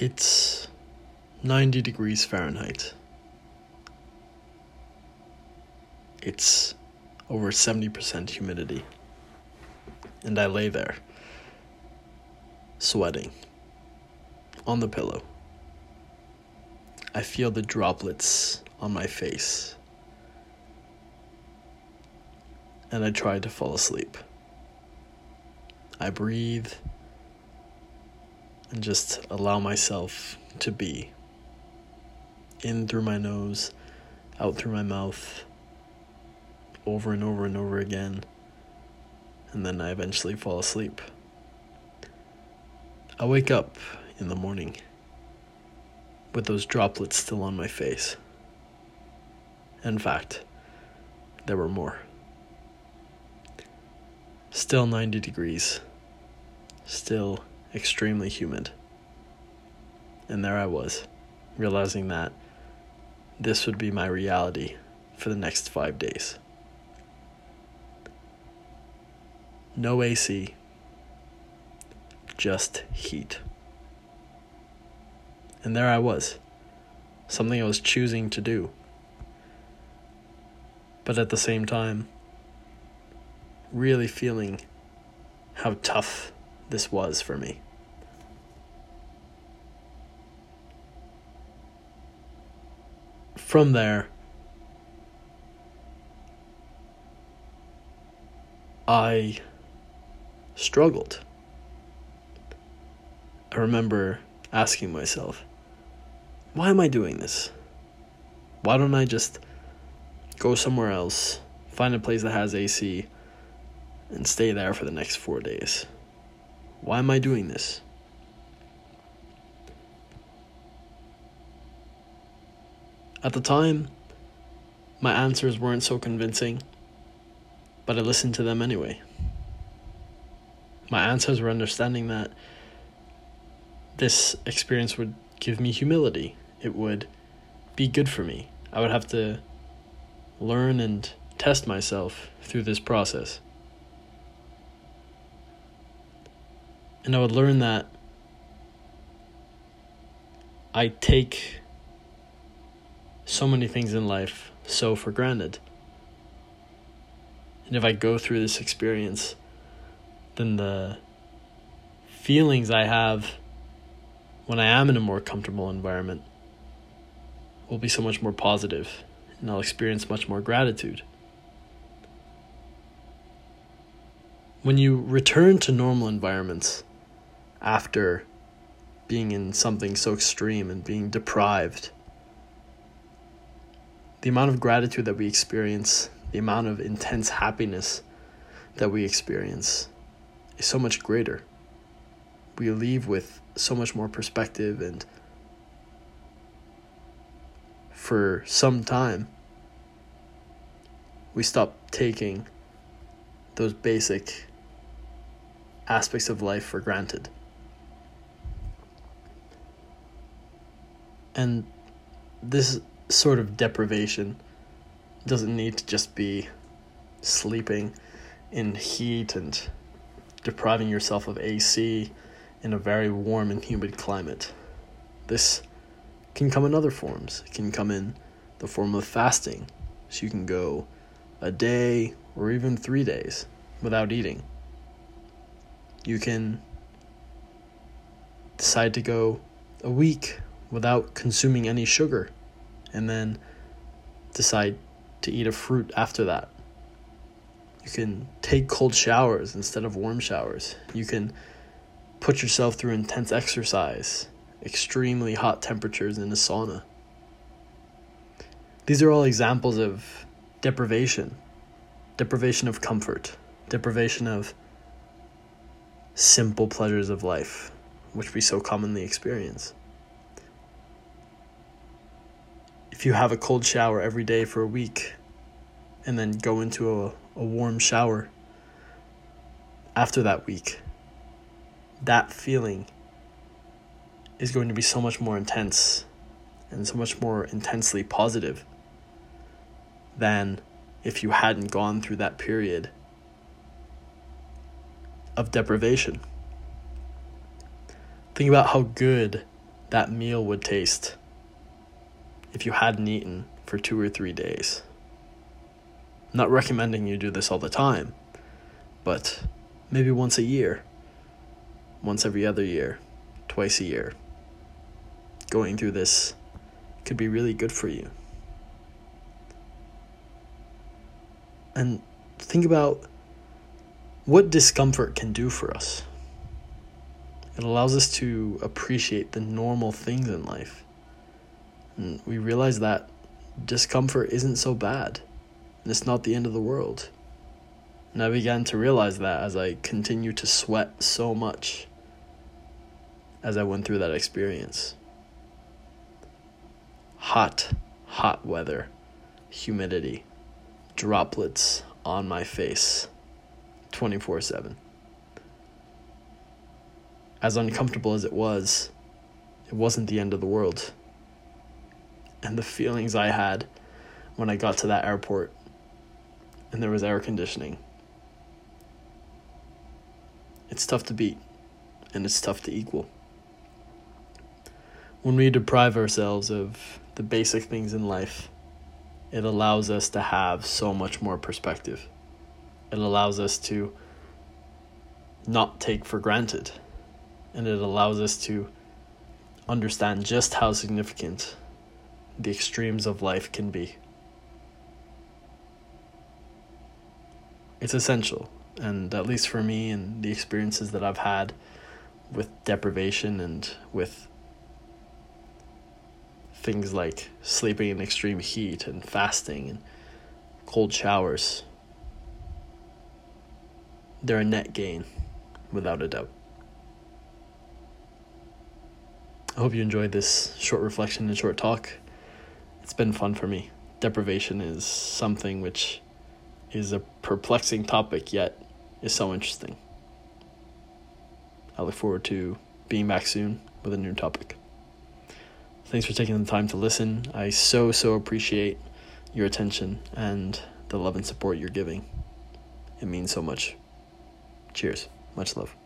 It's 90 degrees Fahrenheit. It's over 70% humidity. And I lay there, sweating, on the pillow. I feel the droplets on my face. And I try to fall asleep. I breathe and just allow myself to be. In through my nose, out through my mouth, over and over and over again, and then I eventually fall asleep. I wake up in the morning with those droplets still on my face. In fact, there were more. Still 90 degrees. Still extremely humid. And there I was, realizing that this would be my reality for the next five days. No AC, just heat. And there I was, something I was choosing to do. But at the same time, really feeling how tough this was for me. From there, I struggled. I remember asking myself, why am I doing this? Why don't I just go somewhere else, find a place that has AC, and stay there for the next four days? Why am I doing this? At the time, my answers weren't so convincing, but I listened to them anyway. My answers were understanding that this experience would give me humility. It would be good for me. I would have to learn and test myself through this process. And I would learn that I take so many things in life so for granted. And if I go through this experience, then the feelings I have when I am in a more comfortable environment will be so much more positive, and I'll experience much more gratitude. When you return to normal environments, after being in something so extreme and being deprived. The amount of gratitude that we experience, the amount of intense happiness that we experience is so much greater. We leave with so much more perspective, and for some time, we stop taking those basic aspects of life for granted. And this sort of deprivation doesn't need to just be sleeping in heat and depriving yourself of AC in a very warm and humid climate. This can come in other forms. It can come in the form of fasting. So you can go a day or even three days without eating. You can decide to go a week without consuming any sugar and then decide to eat a fruit after that. You can take cold showers instead of warm showers. You can put yourself through intense exercise, extremely hot temperatures in a sauna. These are all examples of deprivation, deprivation of comfort, deprivation of simple pleasures of life, which we so commonly experience. If you have a cold shower every day for a week and then go into a, a warm shower after that week, that feeling is going to be so much more intense and so much more intensely positive than if you hadn't gone through that period of deprivation. Think about how good that meal would taste if you hadn't eaten for two or three days. I'm not recommending you do this all the time, but maybe once a year, once every other year, twice a year. Going through this could be really good for you. And think about what discomfort can do for us. It allows us to appreciate the normal things in life. We realize that discomfort isn't so bad, and it's not the end of the world. And I began to realize that as I continued to sweat so much as I went through that experience. Hot, hot weather, humidity, droplets on my face 24 7. As uncomfortable as it was, it wasn't the end of the world. And the feelings I had when I got to that airport and there was air conditioning. It's tough to beat, and it's tough to equal. When we deprive ourselves of the basic things in life, it allows us to have so much more perspective. It allows us to not take for granted. And it allows us to understand just how significant the extremes of life can be. It's essential, and at least for me and the experiences that I've had with deprivation and with things like sleeping in extreme heat and fasting and cold showers. They're a net gain, without a doubt. I hope you enjoyed this short reflection and short talk. It's been fun for me. Deprivation is something which is a perplexing topic, yet is so interesting. I look forward to being back soon with a new topic. Thanks for taking the time to listen. I so, so appreciate your attention and the love and support you're giving. It means so much. Cheers. Much love.